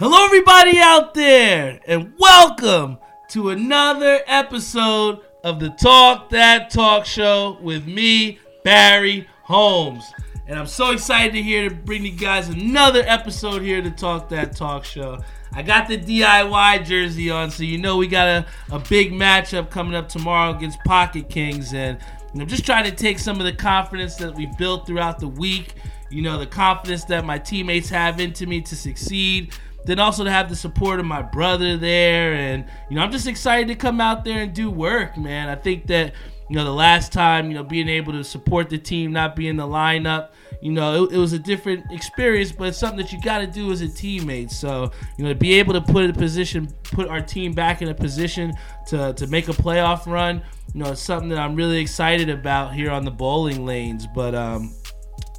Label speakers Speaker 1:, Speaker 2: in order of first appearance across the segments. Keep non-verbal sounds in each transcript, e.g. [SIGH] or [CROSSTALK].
Speaker 1: Hello, everybody out there, and welcome to another episode of the Talk That Talk Show with me, Barry Holmes. And I'm so excited to here to bring you guys another episode here to Talk That Talk Show. I got the DIY jersey on, so you know we got a, a big matchup coming up tomorrow against Pocket Kings. And I'm just trying to take some of the confidence that we built throughout the week, you know, the confidence that my teammates have into me to succeed then also to have the support of my brother there. And you know i'm just excited to come out there and do work man. I think that you know the last time you know being able to support the team not being in the lineup you know it, it was a different experience but it's something that you got to do as a teammate. So you know to be able to put a position put our team back in a position to to make a playoff run you know it's something that i'm really excited about here on the bowling lanes. But um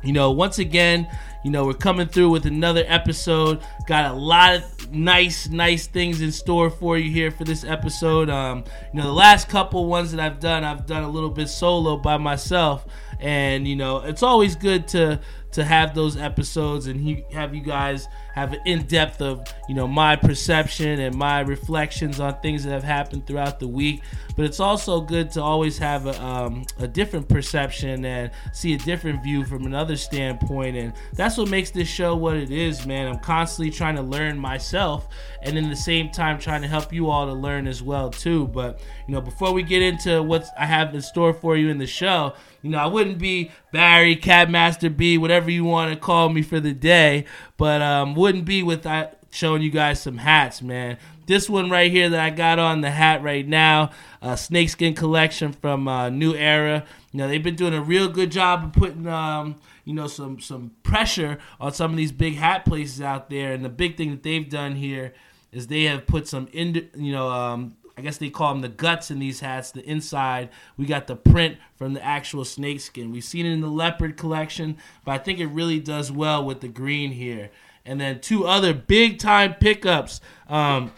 Speaker 1: you know once again you know, we're coming through with another episode. Got a lot of nice, nice things in store for you here for this episode. Um, you know, the last couple ones that I've done, I've done a little bit solo by myself, and you know, it's always good to to have those episodes and he, have you guys have an in-depth of you know my perception and my reflections on things that have happened throughout the week. But it's also good to always have a, um, a different perception and see a different view from another standpoint. And that's what makes this show what it is man. I'm constantly trying to learn myself and in the same time trying to help you all to learn as well too. But you know before we get into what i have in store for you in the show you know, I wouldn't be Barry, Catmaster B, whatever you want to call me for the day, but um, wouldn't be without showing you guys some hats, man. This one right here that I got on the hat right now, uh, snakeskin collection from uh, New Era. You know, they've been doing a real good job of putting, um, you know, some some pressure on some of these big hat places out there. And the big thing that they've done here is they have put some, in, you know, um, I guess they call them the guts in these hats. The inside, we got the print from the actual snakeskin. We've seen it in the leopard collection, but I think it really does well with the green here. And then two other big time pickups. Um,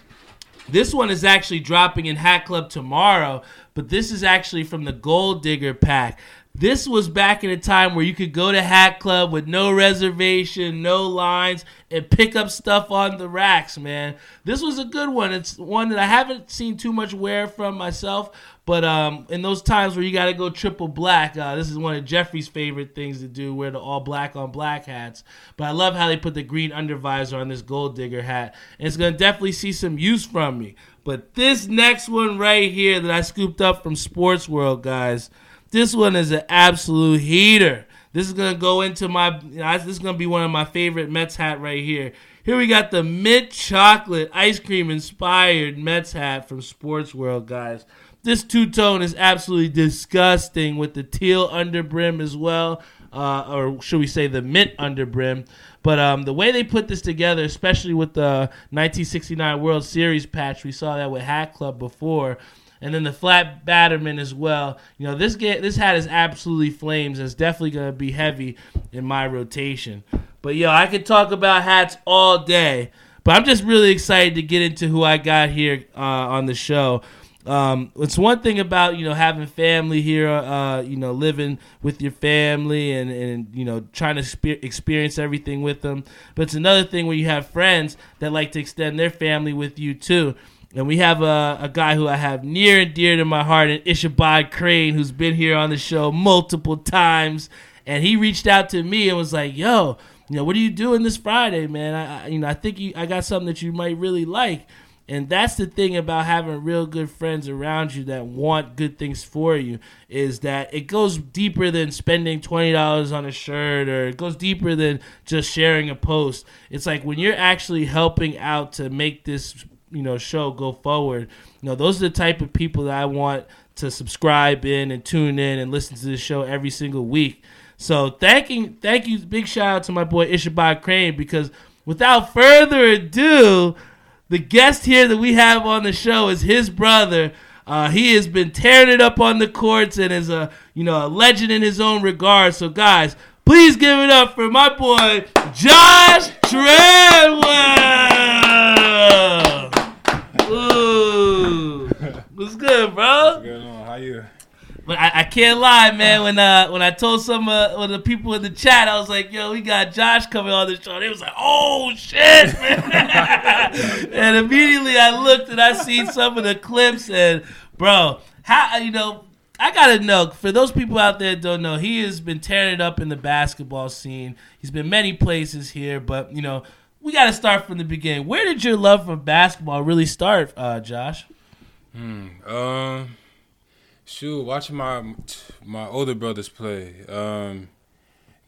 Speaker 1: this one is actually dropping in Hat Club tomorrow, but this is actually from the Gold Digger pack. This was back in a time where you could go to Hat Club with no reservation, no lines, and pick up stuff on the racks, man. This was a good one. It's one that I haven't seen too much wear from myself, but um, in those times where you got to go triple black, uh, this is one of Jeffrey's favorite things to do, wear the all black on black hats. But I love how they put the green undervisor on this gold digger hat. And it's going to definitely see some use from me. But this next one right here that I scooped up from Sports World, guys – this one is an absolute heater. This is gonna go into my. This is gonna be one of my favorite Mets hat right here. Here we got the mint chocolate ice cream inspired Mets hat from Sports World, guys. This two tone is absolutely disgusting with the teal underbrim as well, uh, or should we say the mint underbrim. But um, the way they put this together, especially with the 1969 World Series patch, we saw that with Hat Club before and then the flat batterman as well. You know, this get this hat is absolutely flames. It's definitely gonna be heavy in my rotation. But yo, I could talk about hats all day. But I'm just really excited to get into who I got here uh, on the show. Um, it's one thing about you know having family here, uh, you know, living with your family and and you know trying to spe- experience everything with them. But it's another thing when you have friends that like to extend their family with you too. And we have a, a guy who I have near and dear to my heart, an Ishabad Crane, who's been here on the show multiple times. And he reached out to me and was like, "Yo, you know, what are you doing this Friday, man? I, I you know, I think you, I got something that you might really like." And that's the thing about having real good friends around you that want good things for you is that it goes deeper than spending $20 on a shirt or it goes deeper than just sharing a post. It's like when you're actually helping out to make this you know show go forward. You know, those are the type of people that I want to subscribe in and tune in and listen to the show every single week. So thanking thank you, big shout out to my boy Ishabad Crane because without further ado, the guest here that we have on the show is his brother. Uh, he has been tearing it up on the courts and is a you know a legend in his own regard. So guys, please give it up for my boy Josh Treadwell. Ooh, what's good, bro?
Speaker 2: What's on? How you?
Speaker 1: But I, I, can't lie, man. When uh when I told some uh, of the people in the chat, I was like, "Yo, we got Josh coming on the show." They was like, "Oh shit, [LAUGHS] man!" [LAUGHS] and immediately I looked and I seen some of the clips and bro, how you know I gotta know for those people out there that don't know, he has been tearing it up in the basketball scene. He's been many places here, but you know, we gotta start from the beginning. Where did your love for basketball really start, uh, Josh?
Speaker 2: Hmm. Um. Shoot, watching my my older brothers play. Um,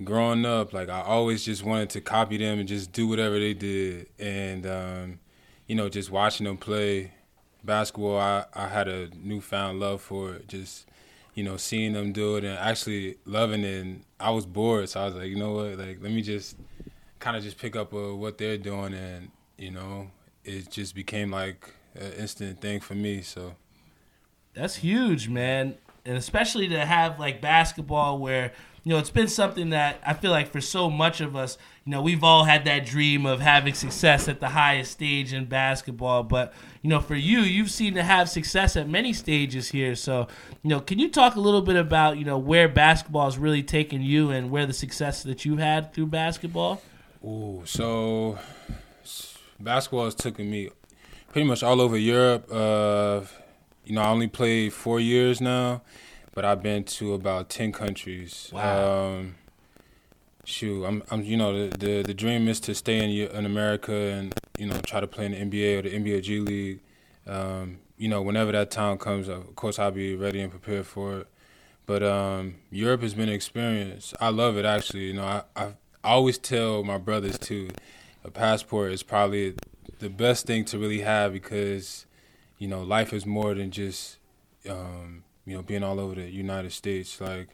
Speaker 2: growing up, like I always just wanted to copy them and just do whatever they did, and um, you know, just watching them play basketball, I I had a newfound love for it. Just you know, seeing them do it and actually loving it. And I was bored, so I was like, you know what, like let me just kind of just pick up uh, what they're doing, and you know, it just became like an instant thing for me. So
Speaker 1: that's huge, man, and especially to have like basketball where you know, it's been something that I feel like for so much of us, you know, we've all had that dream of having success at the highest stage in basketball. But, you know, for you, you've seen to have success at many stages here. So, you know, can you talk a little bit about, you know, where basketball has really taken you and where the success that you've had through basketball?
Speaker 2: Ooh, so basketball has taken me pretty much all over Europe. Uh, you know, I only played four years now but I've been to about ten countries.
Speaker 1: Wow.
Speaker 2: Um, shoot, I'm, I'm, you know, the, the, the dream is to stay in in America and you know try to play in the NBA or the NBA G League. Um, you know, whenever that time comes, of course I'll be ready and prepared for it. But um, Europe has been an experience. I love it actually. You know, I, I, I always tell my brothers too, a passport is probably the best thing to really have because, you know, life is more than just um, you know, being all over the United States. Like,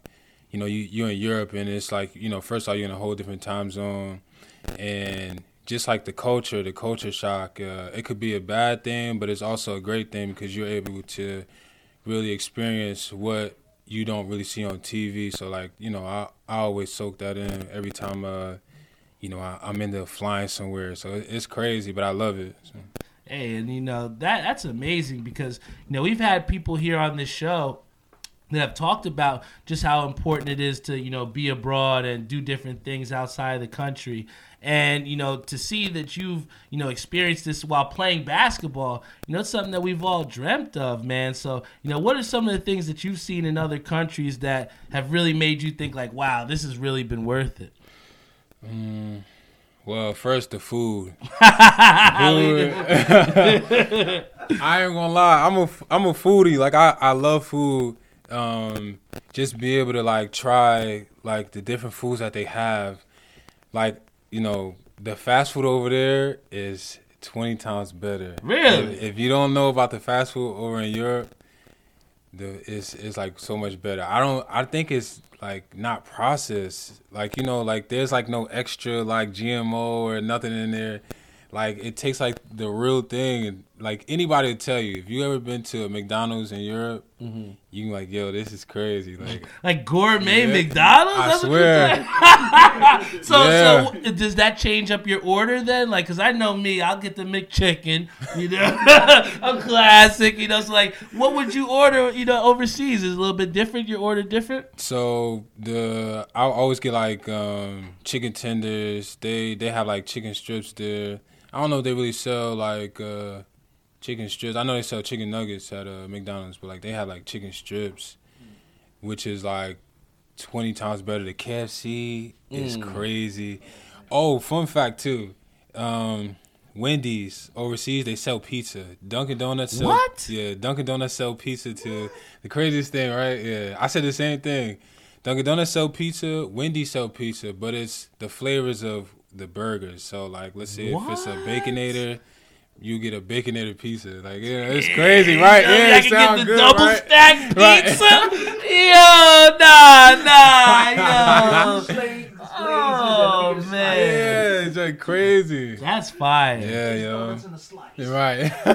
Speaker 2: you know, you you're in Europe and it's like, you know, first of all you're in a whole different time zone, and just like the culture, the culture shock, uh, it could be a bad thing, but it's also a great thing because you're able to really experience what you don't really see on TV. So like, you know, I I always soak that in every time. Uh, you know, I, am into flying somewhere, so it's crazy, but I love it. So.
Speaker 1: Hey, and you know that that's amazing because you know we've had people here on this show that have talked about just how important it is to you know be abroad and do different things outside of the country and you know to see that you've you know experienced this while playing basketball you know it's something that we've all dreamt of man so you know what are some of the things that you've seen in other countries that have really made you think like wow this has really been worth it
Speaker 2: mm, well, first the food. [LAUGHS] food. [LAUGHS] I ain't gonna lie, I'm a I'm a foodie. Like I I love food. Um, just be able to like try like the different foods that they have. Like you know, the fast food over there is twenty times better.
Speaker 1: Really?
Speaker 2: If, if you don't know about the fast food over in Europe, the it's it's like so much better. I don't. I think it's like not processed. Like you know, like there's like no extra like GMO or nothing in there. Like it tastes like the real thing, and like anybody would tell you if you ever been to a McDonald's in Europe, mm-hmm. you can like, yo, this is crazy, like [LAUGHS]
Speaker 1: like gourmet yeah, McDonald's.
Speaker 2: I swear. [LAUGHS]
Speaker 1: so yeah. so does that change up your order then? Like, cause I know me, I'll get the McChicken. You know, [LAUGHS] I'm classic. You know, so like, what would you order? You know, overseas is a little bit different. Your order different.
Speaker 2: So the I always get like um, chicken tenders. They they have like chicken strips there. I don't know if they really sell like. Uh, chicken strips. I know they sell chicken nuggets at uh, McDonald's, but like they have like chicken strips, which is like twenty times better than KFC. It's mm. crazy. Oh, fun fact too. Um, Wendy's overseas they sell pizza. Dunkin' Donuts sell
Speaker 1: what?
Speaker 2: Yeah, Dunkin' Donuts sell pizza too. The craziest thing, right? Yeah, I said the same thing. Dunkin' Donuts sell pizza. Wendy's sell pizza, but it's the flavors of the burgers. So like, let's say what? if it's a baconator you get a baconated pizza. Like, yeah, it's crazy, right?
Speaker 1: Yo,
Speaker 2: yeah,
Speaker 1: it sounds
Speaker 2: good,
Speaker 1: double
Speaker 2: right?
Speaker 1: stack [LAUGHS] pizza. [LAUGHS] yo, nah, nah, yo. [LAUGHS] Oh man,
Speaker 2: yeah, it's crazy.
Speaker 1: That's fine.
Speaker 2: Yeah, yo. You're right. [LAUGHS]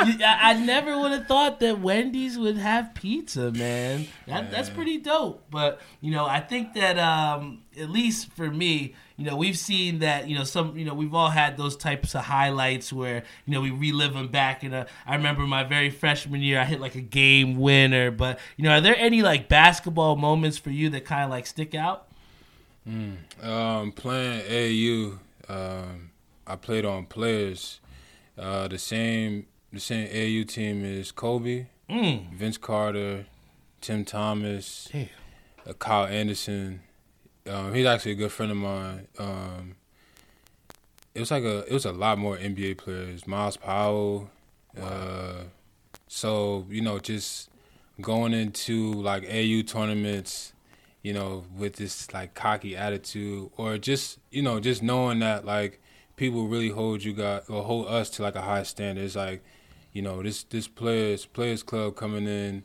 Speaker 1: I never would have thought that Wendy's would have pizza, man. That, yeah. That's pretty dope. But you know, I think that um, at least for me, you know, we've seen that, you know, some, you know, we've all had those types of highlights where, you know, we relive them back. And I remember my very freshman year, I hit like a game winner. But, you know, are there any like basketball moments for you that kind of like stick out?
Speaker 2: Mm, um, playing AU, um, I played on players. Uh, the same the same AU team is Kobe,
Speaker 1: Mm.
Speaker 2: Vince Carter, Tim Thomas,
Speaker 1: Damn.
Speaker 2: uh, Kyle Anderson. Um, he's actually a good friend of mine. Um, it was like a it was a lot more NBA players. Myles Powell. Uh, so you know, just going into like AU tournaments, you know, with this like cocky attitude, or just you know, just knowing that like people really hold you got or hold us to like a high standard. It's like, you know, this this players players club coming in,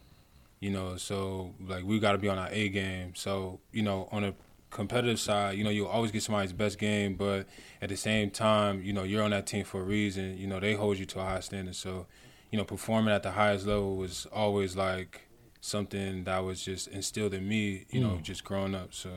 Speaker 2: you know, so like we got to be on our A game. So you know, on a competitive side, you know, you'll always get somebody's best game, but at the same time, you know, you're on that team for a reason. You know, they hold you to a high standard. So, you know, performing at the highest level was always like something that was just instilled in me, you know, mm. just growing up. So,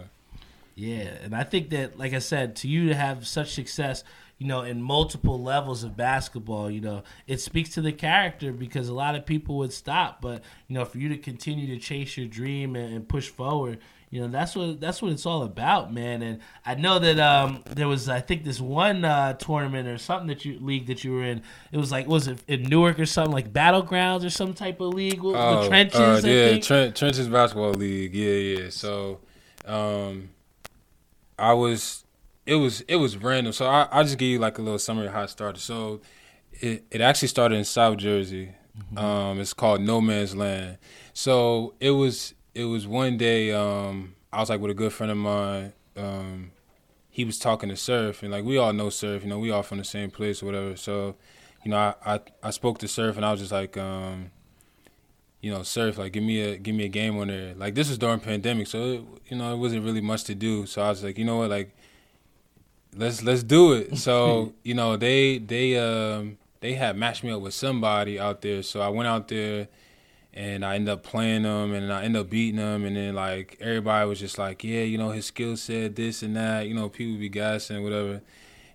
Speaker 1: Yeah, and I think that, like I said, to you to have such success, you know, in multiple levels of basketball, you know, it speaks to the character because a lot of people would stop, but you know, for you to continue to chase your dream and, and push forward, you know, that's what that's what it's all about, man. And I know that um, there was, I think, this one uh, tournament or something that you league that you were in. It was like, was it in Newark or something like Battlegrounds or some type of league with the trenches?
Speaker 2: uh, yeah? Tren- trenches basketball league. Yeah, yeah. So, um, I was, it was, it was random. So I, I just give you like a little summary of how it started. So, it it actually started in South Jersey. Um, it's called No Man's Land. So it was, it was one day. Um, I was like with a good friend of mine. Um, he was talking to Surf, and like we all know Surf. You know, we all from the same place or whatever. So, you know, I I, I spoke to Surf, and I was just like, um, you know, surf like give me a give me a game on there. Like this was during pandemic, so it, you know it wasn't really much to do. So I was like, you know what, like let's let's do it. [LAUGHS] So you know they they um they had matched me up with somebody out there. So I went out there and I ended up playing them and I ended up beating them. And then like everybody was just like, yeah, you know his skill set, this and that. You know people be gassing whatever.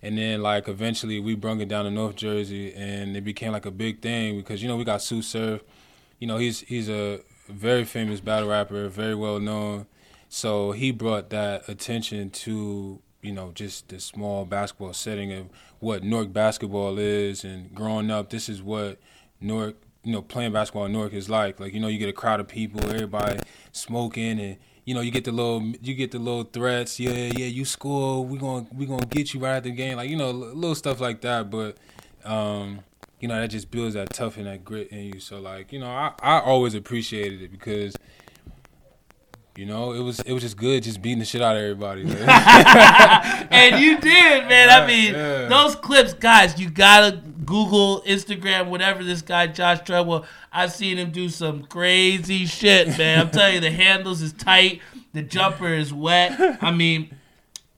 Speaker 2: And then like eventually we brung it down to North Jersey and it became like a big thing because you know we got Sue Surf you know, he's he's a very famous battle rapper, very well known. So he brought that attention to you know just the small basketball setting of what Newark basketball is, and growing up, this is what Newark, you know, playing basketball in Newark is like. Like you know, you get a crowd of people, everybody smoking, and you know, you get the little you get the little threats. Yeah, yeah, you score, we gonna we gonna get you right at the game. Like you know, little stuff like that, but. um you know, that just builds that tough and that grit in you. So like, you know, I, I always appreciated it because, you know, it was it was just good just beating the shit out of everybody. [LAUGHS]
Speaker 1: and you did, man. I mean,
Speaker 2: yeah.
Speaker 1: those clips, guys, you gotta Google, Instagram, whatever this guy Josh Treadwell. I've seen him do some crazy shit, man. I'm telling you, the handles is tight, the jumper is wet. I mean,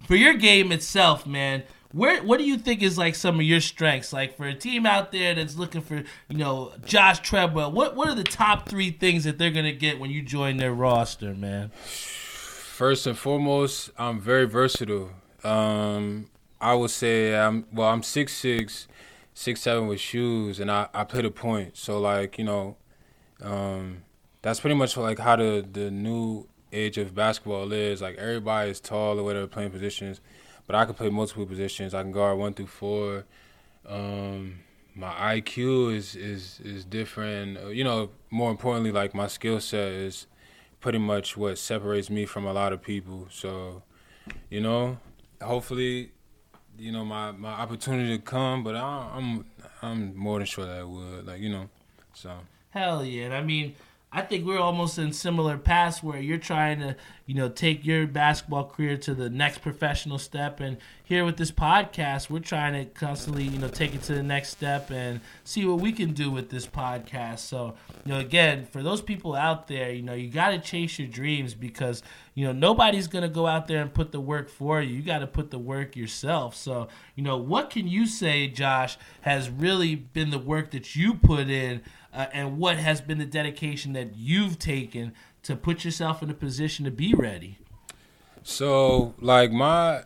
Speaker 1: for your game itself, man. Where, what do you think is like some of your strengths? Like for a team out there that's looking for, you know, Josh Treadwell, what what are the top three things that they're gonna get when you join their roster, man?
Speaker 2: First and foremost, I'm very versatile. Um, I would say I'm well. I'm six six, six seven with shoes, and I I play the point. So like you know, um, that's pretty much like how the the new age of basketball is. Like everybody is tall or whatever playing positions, but I can play multiple positions. I can guard one through four. Um, my IQ is is is different. Uh, You know, more importantly, like my skill set is pretty much what separates me from a lot of people. So, you know, hopefully, you know, my, my opportunity to come, but I, I'm I'm more than sure that it would. Like, you know, so.
Speaker 1: Hell yeah. I mean, I think we're almost in similar paths where you're trying to, you know, take your basketball career to the next professional step. And here with this podcast, we're trying to constantly, you know, take it to the next step and see what we can do with this podcast. So, you know, again, for those people out there, you know, you got to chase your dreams because, you know, nobody's going to go out there and put the work for you. You got to put the work yourself. So, you know, what can you say, Josh, has really been the work that you put in? Uh, and what has been the dedication that you've taken to put yourself in a position to be ready?
Speaker 2: So, like, my.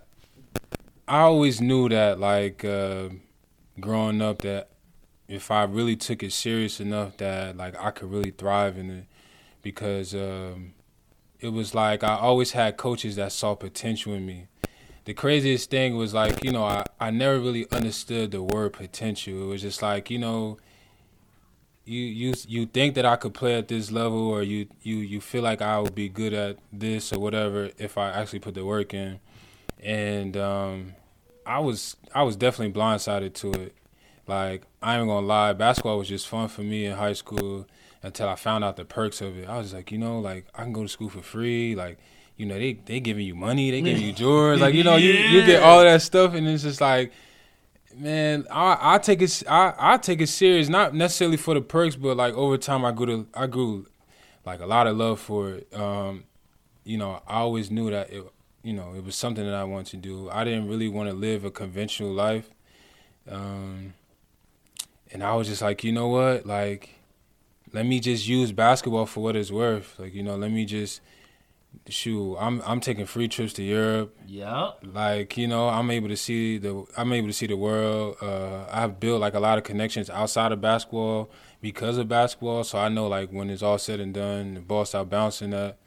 Speaker 2: I always knew that, like, uh, growing up, that if I really took it serious enough, that, like, I could really thrive in it. Because um, it was like I always had coaches that saw potential in me. the craziest thing was like you know I I never really understood the word potential. It was just like you know. You, you you think that I could play at this level, or you, you, you feel like I would be good at this or whatever if I actually put the work in, and um, I was I was definitely blindsided to it. Like I ain't gonna lie, basketball was just fun for me in high school until I found out the perks of it. I was like, you know, like I can go to school for free. Like, you know, they they giving you money, they giving you [LAUGHS] jewelry. Like, you know, you you get all that stuff, and it's just like, man, I I take it I I take it serious, not necessarily for the perks, but like over time, I grew to I grew like a lot of love for it. Um, you know, I always knew that it, you know, it was something that I wanted to do. I didn't really want to live a conventional life. Um, and I was just like, you know what? Like, let me just use basketball for what it's worth. Like, you know, let me just shoot. I'm I'm taking free trips to Europe.
Speaker 1: Yeah.
Speaker 2: Like, you know, I'm able to see the I'm able to see the world. Uh, I've built like a lot of connections outside of basketball because of basketball. So I know like when it's all said and done, the ball start bouncing up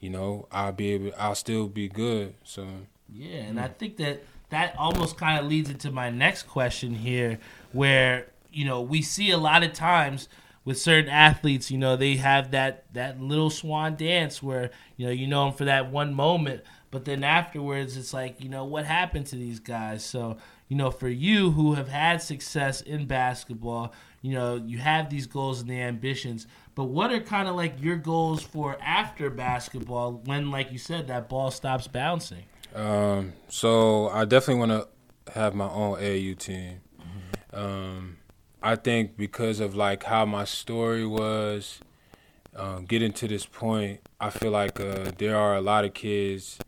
Speaker 2: you know, I'll be able, I'll still be good. So
Speaker 1: yeah, and yeah. I think that that almost kind of leads into my next question here, where you know we see a lot of times with certain athletes, you know, they have that that little swan dance where you know you know them for that one moment, but then afterwards it's like you know what happened to these guys. So you know, for you who have had success in basketball, you know, you have these goals and the ambitions. But what are kind of like your goals for after basketball when, like you said, that ball stops bouncing?
Speaker 2: Um, so I definitely want to have my own AAU team. Mm-hmm. Um, I think because of like how my story was, um, getting to this point, I feel like uh, there are a lot of kids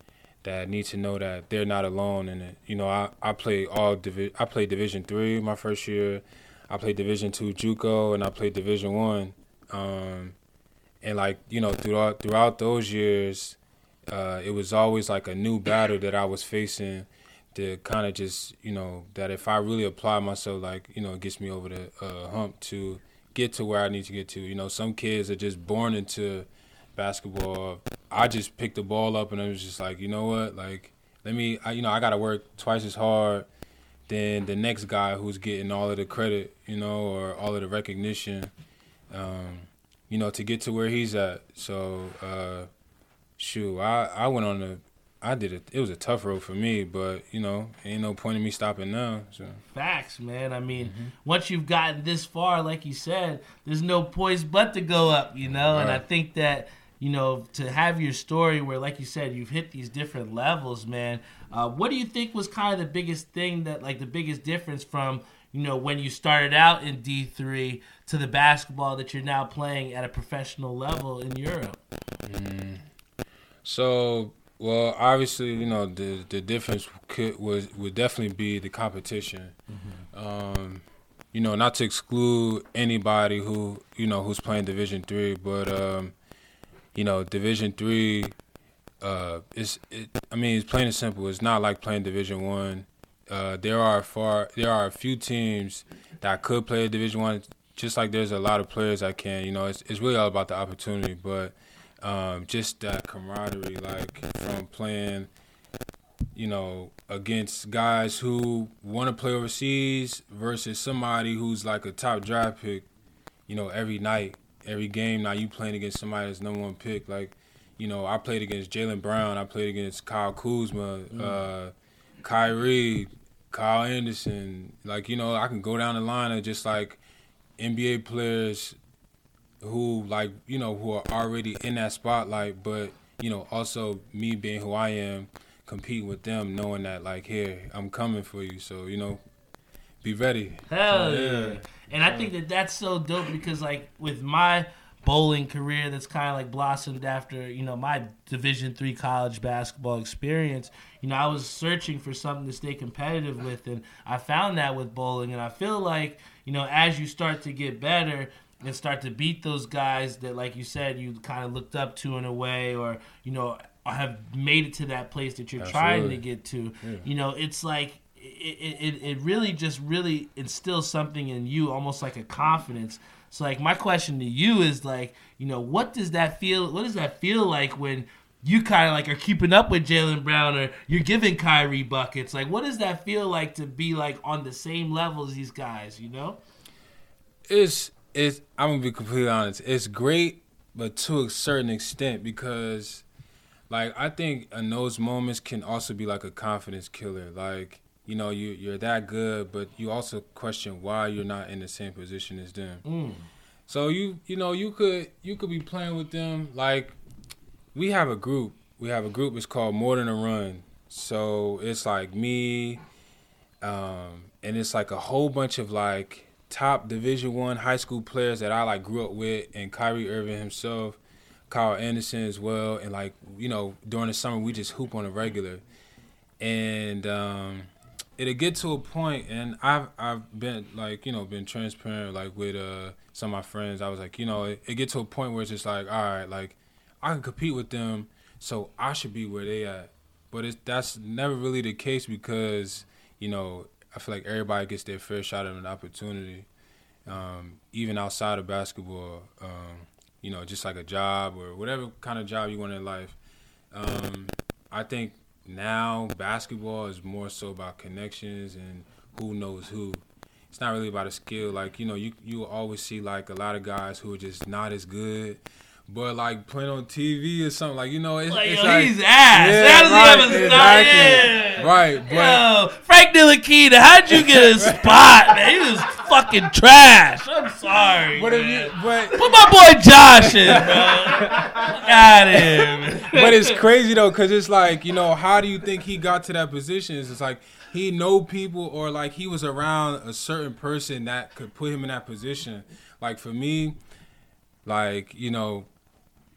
Speaker 2: that need to know that they're not alone it. You know, I I played all divi- I played Division three my first year. I played Division two JUCO, and I played Division one. Um, and like you know, throughout throughout those years, uh, it was always like a new battle that I was facing. To kind of just you know that if I really apply myself, like you know, it gets me over the uh, hump to get to where I need to get to. You know, some kids are just born into basketball. I just picked the ball up and I was just like, you know what, like let me, I, you know, I got to work twice as hard than the next guy who's getting all of the credit, you know, or all of the recognition um, you know, to get to where he's at. So, uh, shoot, I, I went on a, I did it. It was a tough road for me, but you know, ain't no point in me stopping now. So
Speaker 1: facts, man. I mean, mm-hmm. once you've gotten this far, like you said, there's no poise but to go up. You know, right. and I think that you know to have your story where, like you said, you've hit these different levels, man. Uh, what do you think was kind of the biggest thing that, like, the biggest difference from you know, when you started out in D3 to the basketball that you're now playing at a professional level in Europe? Mm.
Speaker 2: So, well, obviously, you know, the the difference could was would definitely be the competition. Mm-hmm. Um, you know, not to exclude anybody who you know who's playing Division Three, but um, you know, Division Three, uh, it's it, I mean, it's plain and simple. It's not like playing Division One uh, there are far there are a few teams that could play Division One. Just like there's a lot of players that can. You know, it's it's really all about the opportunity, but um, just that camaraderie, like from playing, you know, against guys who want to play overseas versus somebody who's like a top draft pick. You know, every night, every game. Now you playing against somebody that's number one pick. Like, you know, I played against Jaylen Brown. I played against Kyle Kuzma. Mm. Uh, Kyrie, Kyle Anderson. Like, you know, I can go down the line of just like NBA players who like, you know, who are already in that spotlight, but, you know, also me being who I am, compete with them knowing that like, here, I'm coming for you. So, you know, be ready.
Speaker 1: Hell so, yeah. yeah. And I think that that's so dope because like with my bowling career that's kind of like blossomed after you know my division three college basketball experience you know i was searching for something to stay competitive with and i found that with bowling and i feel like you know as you start to get better and start to beat those guys that like you said you kind of looked up to in a way or you know have made it to that place that you're Absolutely. trying to get to yeah. you know it's like it, it, it really just really instills something in you almost like a confidence so like my question to you is like, you know, what does that feel what does that feel like when you kind of like are keeping up with Jaylen Brown or you're giving Kyrie buckets. Like, what does that feel like to be like on the same level as these guys? You know,
Speaker 2: it's it's. I'm gonna be completely honest. It's great, but to a certain extent because, like, I think in those moments can also be like a confidence killer. Like, you know, you you're that good, but you also question why you're not in the same position as them.
Speaker 1: Mm.
Speaker 2: So you you know you could you could be playing with them like we have a group. We have a group. It's called More Than a Run. So it's like me, um, and it's like a whole bunch of like top Division One high school players that I like grew up with, and Kyrie Irving himself, Kyle Anderson as well, and like you know during the summer we just hoop on a regular, and um, it'll get to a point, and I've I've been like you know been transparent like with uh some of my friends. I was like you know it, it get to a point where it's just like all right like I can compete with them, so I should be where they at. But it's that's never really the case because you know I feel like everybody gets their fair shot at an opportunity, um, even outside of basketball. Um, you know, just like a job or whatever kind of job you want in life. Um, I think now basketball is more so about connections and who knows who. It's not really about a skill. Like you know, you you always see like a lot of guys who are just not as good but like playing on TV or something, like you know, it's,
Speaker 1: like,
Speaker 2: it's
Speaker 1: yo,
Speaker 2: like
Speaker 1: he's ass.
Speaker 2: Yeah,
Speaker 1: How does
Speaker 2: right,
Speaker 1: he have a
Speaker 2: exactly.
Speaker 1: spot?
Speaker 2: Right, but
Speaker 1: Yo, Frank Ntilikina, how'd you get a [LAUGHS] spot, man? He was fucking trash. I'm sorry.
Speaker 2: but if
Speaker 1: man.
Speaker 2: you, but
Speaker 1: Put my boy Josh in, bro. Got him.
Speaker 2: but it's crazy though, cause it's like you know, how do you think he got to that position? It's like he know people or like he was around a certain person that could put him in that position. Like for me, like you know,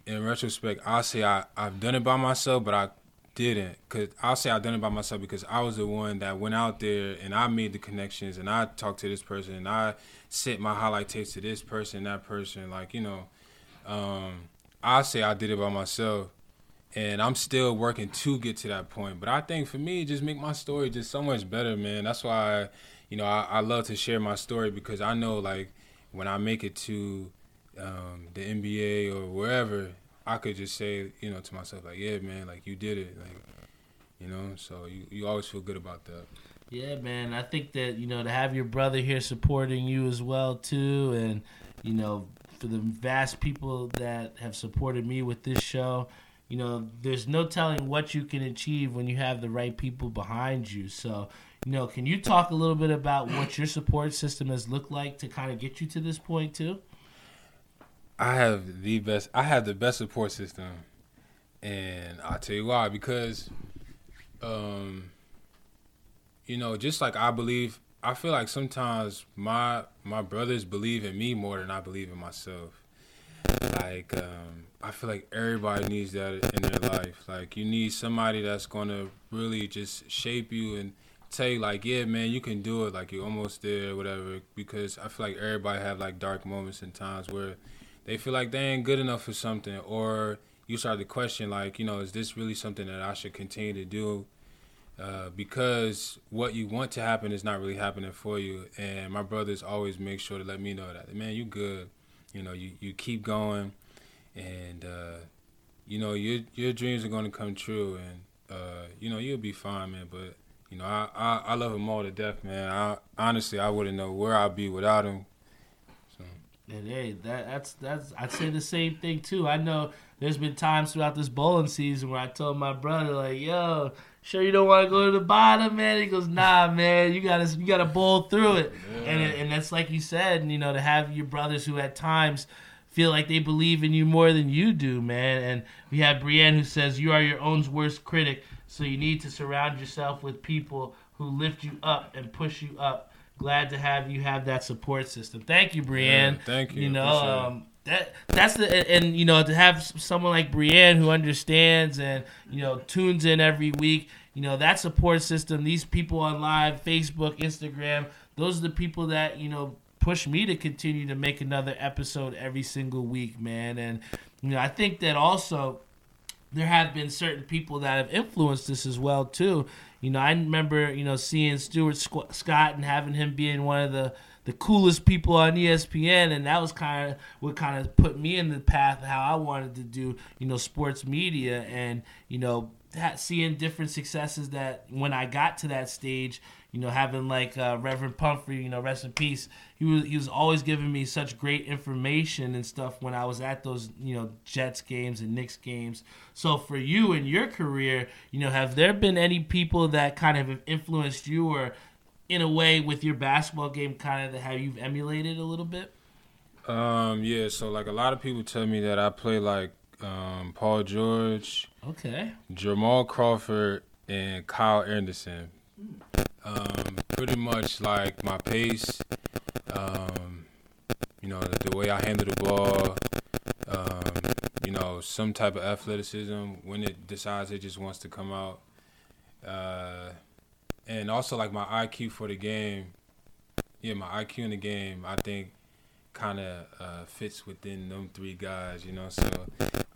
Speaker 2: in retrospect, I'll say I I've done it by myself, but I didn't. Cause I'll say I done it by myself because I was the one that went out there and I made the connections and I talked to this person and I sent my highlight tapes to this person, that person. Like you know, um, I say I did it by myself, and I'm still working to get to that point. But I think for me, just make my story just so much better, man. That's why, I, you know, I, I love to share my story because I know like when I make it to um, the NBA or wherever, I could just say, you know, to myself like, yeah, man, like you did it, like, you know. So you you always feel good about that.
Speaker 1: Yeah, man. I think that you know to have your brother here supporting you as well too, and you know for the vast people that have supported me with this show, you know there's no telling what you can achieve when you have the right people behind you. So you know, can you talk a little bit about what your support system has looked like to kind of get you to this point too?
Speaker 2: I have the best. I have the best support system, and I'll tell you why. Because, um, you know, just like I believe, I feel like sometimes my my brothers believe in me more than I believe in myself. Like, um, I feel like everybody needs that in their life. Like, you need somebody that's gonna really just shape you and tell you like, yeah, man, you can do it. Like, you're almost there, whatever. Because I feel like everybody have like dark moments and times where they feel like they ain't good enough for something, or you start to question like, you know, is this really something that I should continue to do? Uh, because what you want to happen is not really happening for you. And my brothers always make sure to let me know that, man, you good. You know, you, you keep going, and uh, you know your your dreams are going to come true, and uh, you know you'll be fine, man. But you know, I, I, I love him all to death, man. I honestly I wouldn't know where I'd be without him.
Speaker 1: And hey, that that's that's I'd say the same thing too. I know there's been times throughout this bowling season where I told my brother like, "Yo, sure you don't want to go to the bottom, man." He goes, "Nah, man, you gotta you gotta bowl through it."
Speaker 2: Yeah.
Speaker 1: And and that's like you said, you know, to have your brothers who at times feel like they believe in you more than you do, man. And we have Brienne who says you are your own worst critic, so you need to surround yourself with people who lift you up and push you up glad to have you have that support system. Thank you, Brienne.
Speaker 2: Yeah, thank you.
Speaker 1: You know, um, that that's the and, and, you know to have someone like Brienne who understands and you know tunes in every week. You know that support system. These people on live, Facebook, Instagram. Those are the people that you know push me to continue to make another episode every single week, man. And you know I think that also there have been certain people that have influenced this as well too. You know, I remember you know seeing Stuart Scott and having him being one of the the coolest people on ESPN, and that was kind of what kind of put me in the path of how I wanted to do, you know, sports media, and you know, seeing different successes that when I got to that stage, you know, having like uh, Reverend Pumphrey, you know, rest in peace. He was he was always giving me such great information and stuff when I was at those you know Jets games and Knicks games. So for you in your career, you know, have there been any people that kind of have influenced you or in a way with your basketball game, kind of how you've emulated a little bit?
Speaker 2: Um, yeah. So like a lot of people tell me that I play like um, Paul George,
Speaker 1: okay,
Speaker 2: Jamal Crawford, and Kyle Anderson. Um, pretty much like my pace, um, you know, the, way I handle the ball, um, you know, some type of athleticism when it decides it just wants to come out. Uh, and also like my IQ for the game. Yeah, my IQ in the game, I think, kind of uh, fits within them three guys. You know, so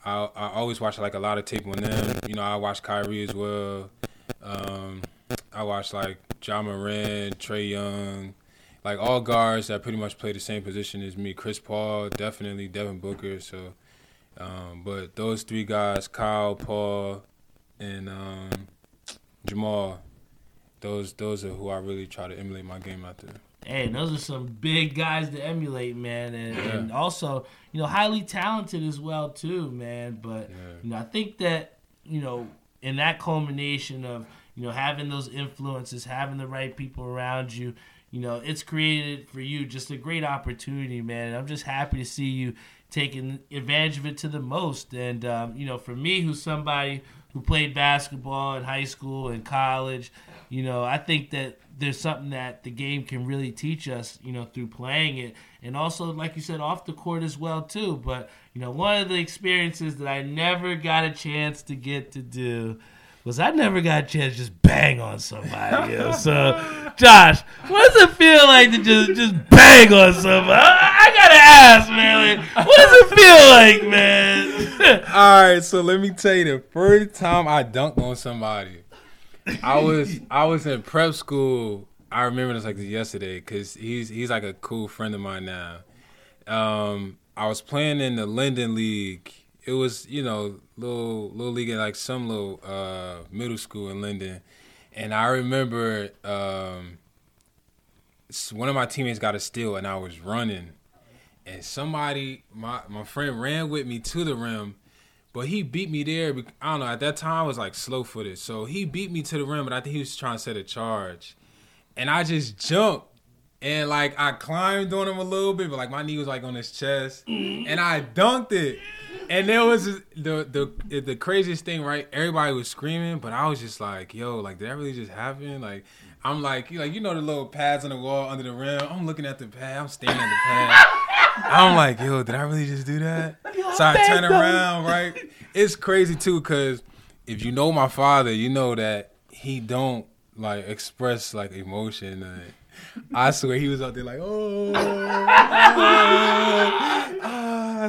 Speaker 2: I I always watch like a lot of tape on them. You know, I watch Kyrie as well. Um, I watch like Ja Morant, Trae Young, like all guards that pretty much play the same position as me. Chris Paul, definitely Devin Booker. So, um, but those three guys, Kyle, Paul, and um, Jamal, those those are who I really try to emulate my game after.
Speaker 1: Hey, those are some big guys to emulate, man, and, yeah. and also you know highly talented as well too, man. But yeah. you know I think that you know in that culmination of you know having those influences, having the right people around you, you know it's created for you just a great opportunity, man. I'm just happy to see you taking advantage of it to the most. And um, you know, for me, who's somebody who played basketball in high school and college, you know, I think that there's something that the game can really teach us, you know, through playing it, and also, like you said, off the court as well too. But you know, one of the experiences that I never got a chance to get to do was I never got a chance to just bang on somebody. So, Josh, what does it feel like to just just bang on somebody? I, I gotta ask, man. Like, what does it feel like, man? [LAUGHS]
Speaker 2: All right, so let me tell you, the first time I dunked on somebody I was I was in prep school. I remember this like yesterday because he's he's like a cool friend of mine now. Um, I was playing in the Linden League. It was you know little little league like some little uh, middle school in Linden, and I remember um, one of my teammates got a steal and I was running, and somebody my my friend ran with me to the rim but he beat me there. I don't know. At that time, I was like slow footed, so he beat me to the rim. But I think he was trying to set a charge, and I just jumped and like I climbed on him a little bit, but like my knee was like on his chest, and I dunked it. And there was the the the craziest thing, right? Everybody was screaming, but I was just like, "Yo, like did that really just happen?" Like I'm like, you like you know the little pads on the wall under the rim. I'm looking at the pad. I'm staring at the pad. I'm like, yo, did I really just do that? So I turn around, right? It's crazy too, cause if you know my father, you know that he don't like express like emotion. I swear he was out there like, oh. ah.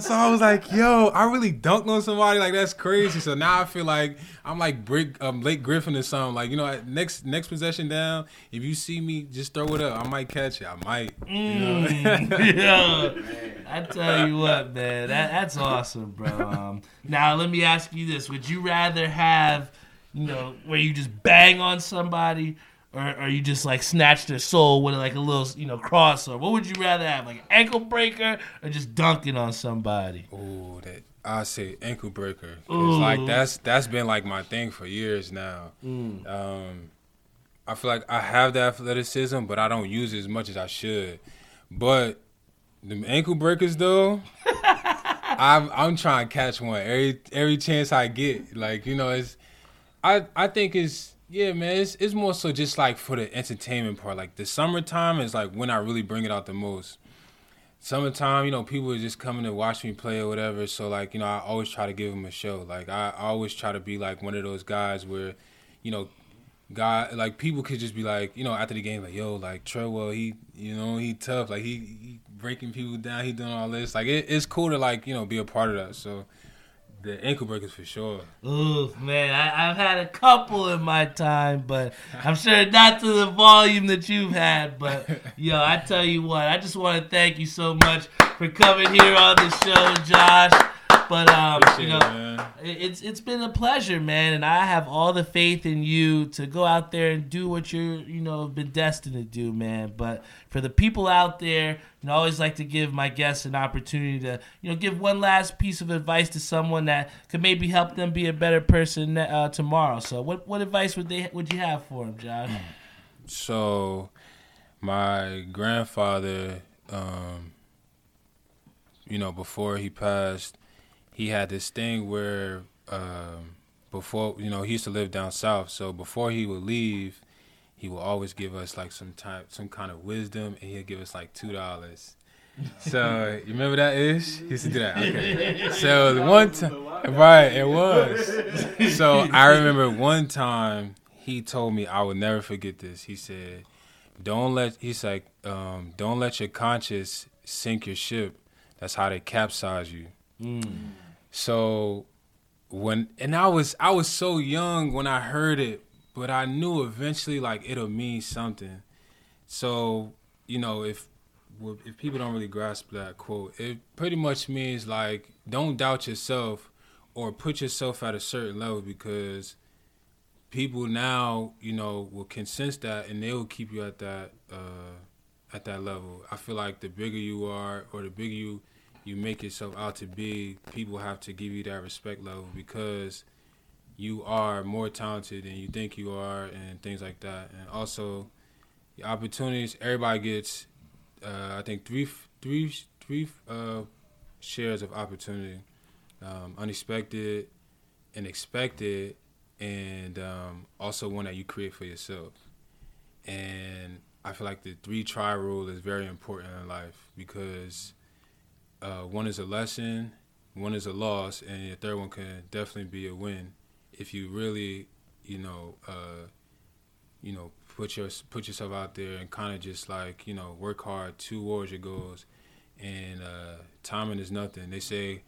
Speaker 2: So I was like, yo, I really dunked on somebody. Like that's crazy. So now I feel like I'm like Brick, um, Blake Griffin or something. Like you know, next next possession down, if you see me, just throw it up. I might catch it. I might.
Speaker 1: Mm, [LAUGHS] yeah. I tell you what, man, that that's awesome, bro. Um, now let me ask you this: Would you rather have, you know, where you just bang on somebody? Or, or you just like snatch their soul with like a little you know crossover? What would you rather have, like ankle breaker or just dunking on somebody?
Speaker 2: Oh, that I say ankle breaker. Cause like that's that's been like my thing for years now. Mm. Um, I feel like I have the athleticism, but I don't use it as much as I should. But the ankle breakers though. [LAUGHS] I'm I'm trying to catch one every every chance I get. Like you know, it's I I think it's yeah, man, it's, it's more so just like for the entertainment part. Like the summertime is like when I really bring it out the most. Summertime, you know, people are just coming to watch me play or whatever. So like, you know, I always try to give them a show. Like I, always try to be like one of those guys where, you know, guy like people could just be like, you know, after the game, like, yo, like Treadwell, he, you know, he tough. Like he, he breaking people down. He doing all this. Like it, it's cool to like, you know, be a part of that. So the ankle breakers for sure.
Speaker 1: Ooh, man, I, have had a couple in my time, but I'm sure not to the volume that you've had. But [LAUGHS] yo, I tell you what, I just want to thank you so much for coming here on the show, Josh. But um, you know, it, it's it's been a pleasure, man, and I have all the faith in you to go out there and do what you're, you know, been destined to do, man. But for the people out there, you know, I always like to give my guests an opportunity to, you know, give one last piece of advice to someone that could maybe help them be a better person uh, tomorrow. So, what what advice would they would you have for them, Josh?
Speaker 2: So, my grandfather, um, you know, before he passed he had this thing where um, before you know he used to live down south, so before he would leave, he would always give us like some type, some kind of wisdom, and he'd give us like two dollars. So you remember that ish? He used to do that. Okay. So [LAUGHS] the one time, right? It was. So I remember one time he told me I would never forget this. He said, "Don't let." He's like, um, "Don't let your conscience sink your ship. That's how they capsize you." So when and I was I was so young when I heard it, but I knew eventually like it'll mean something. So you know if if people don't really grasp that quote, it pretty much means like don't doubt yourself or put yourself at a certain level because people now you know will can sense that and they will keep you at that uh, at that level. I feel like the bigger you are or the bigger you you make yourself out to be, people have to give you that respect level because you are more talented than you think you are, and things like that. And also, the opportunities everybody gets. Uh, I think three, three, three uh, shares of opportunity: um, unexpected, and expected, and um, also one that you create for yourself. And I feel like the three try rule is very important in life because uh, one is a lesson, one is a loss, and the third one can definitely be a win if you really, you know, uh, you know, put your put yourself out there and kind of just like you know work hard towards your goals. And uh, timing is nothing. They say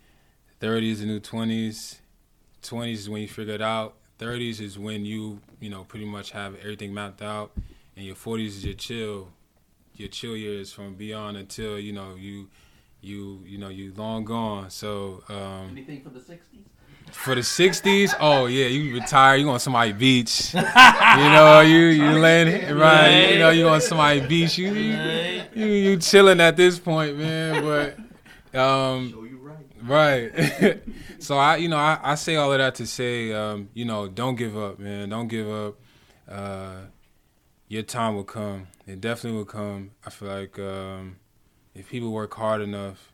Speaker 2: 30s is the new 20s. 20s is when you figure it out. 30s is when you you know pretty much have everything mapped out, and your 40s is your chill, your chill years from beyond until you know you you you know you long gone. So
Speaker 3: um, anything for the '60s.
Speaker 2: For the '60s, [LAUGHS] oh yeah, you retire. You on somebody beach. you know you you laying right. You know you on somebody beach. You you, you you chilling at this point, man. But um, right. [LAUGHS] so I you know I, I say all of that to say um, you know don't give up, man. Don't give up. Uh, your time will come. It definitely will come. I feel like. Um, if people work hard enough,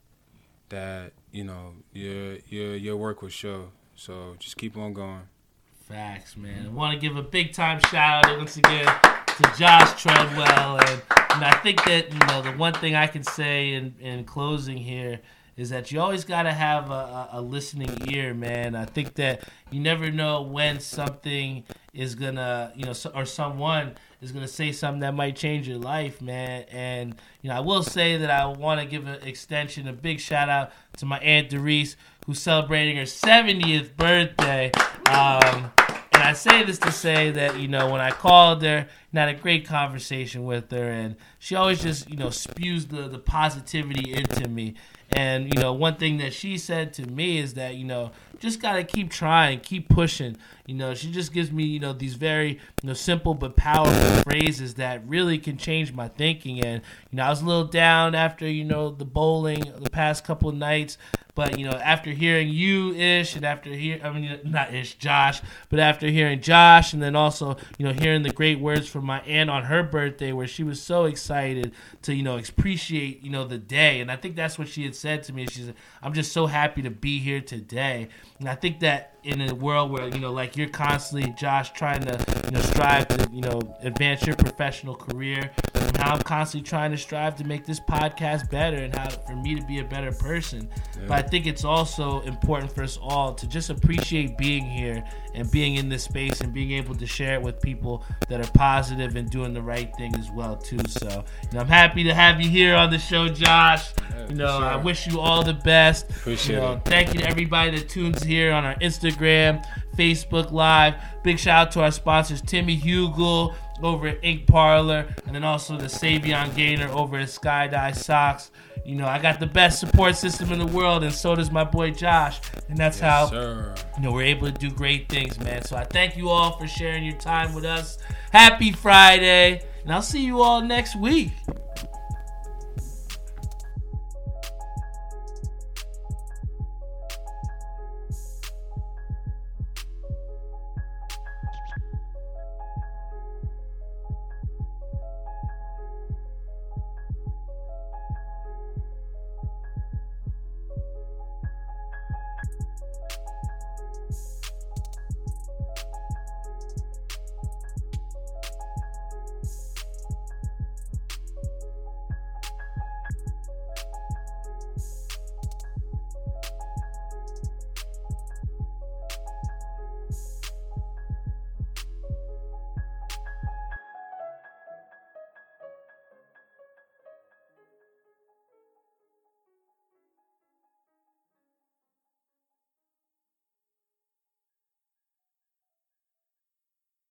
Speaker 2: that you know your your your work will show. So just keep on going.
Speaker 1: Facts, man. I want to give a big time shout out once again to Josh Treadwell, and, and I think that you know the one thing I can say in in closing here is that you always got to have a, a, listening ear, man. I think that you never know when something is gonna, you know, or someone is gonna say something that might change your life, man. And you know, I will say that I want to give an extension, a big shout out to my aunt Doris, who's celebrating her 70th birthday. Um, and I say this to say that you know when I called her had a great conversation with her, and she always just you know spews the the positivity into me. And you know, one thing that she said to me is that you know, just gotta keep trying, keep pushing. You know, she just gives me you know these very you know simple but powerful [LAUGHS] phrases that really can change my thinking. And you know, I was a little down after you know the bowling the past couple nights, but you know, after hearing you, Ish, and after hear, I mean, not Ish, Josh, but after hearing Josh, and then also you know hearing the great words from my aunt on her birthday, where she was so excited to you know appreciate you know the day, and I think that's what she had said to me. She said, "I'm just so happy to be here today," and I think that in a world where you know like you're constantly josh trying to you know strive to you know advance your professional career and how i'm constantly trying to strive to make this podcast better and how for me to be a better person yeah. but i think it's also important for us all to just appreciate being here and being in this space and being able to share it with people that are positive and doing the right thing as well too so you know, i'm happy to have you here on the show josh You know,
Speaker 2: sure.
Speaker 1: I wish you all the best.
Speaker 2: Appreciate
Speaker 1: you know,
Speaker 2: it.
Speaker 1: Thank you to everybody that tunes here on our Instagram, Facebook Live. Big shout out to our sponsors, Timmy Hugel over at Ink Parlor, and then also the Savion Gainer over at Skydive Socks. You know, I got the best support system in the world, and so does my boy Josh. And that's how
Speaker 2: Sir.
Speaker 1: you know, we're able to do great things, man. So I thank you all for sharing your time with us. Happy Friday, and I'll see you all next week.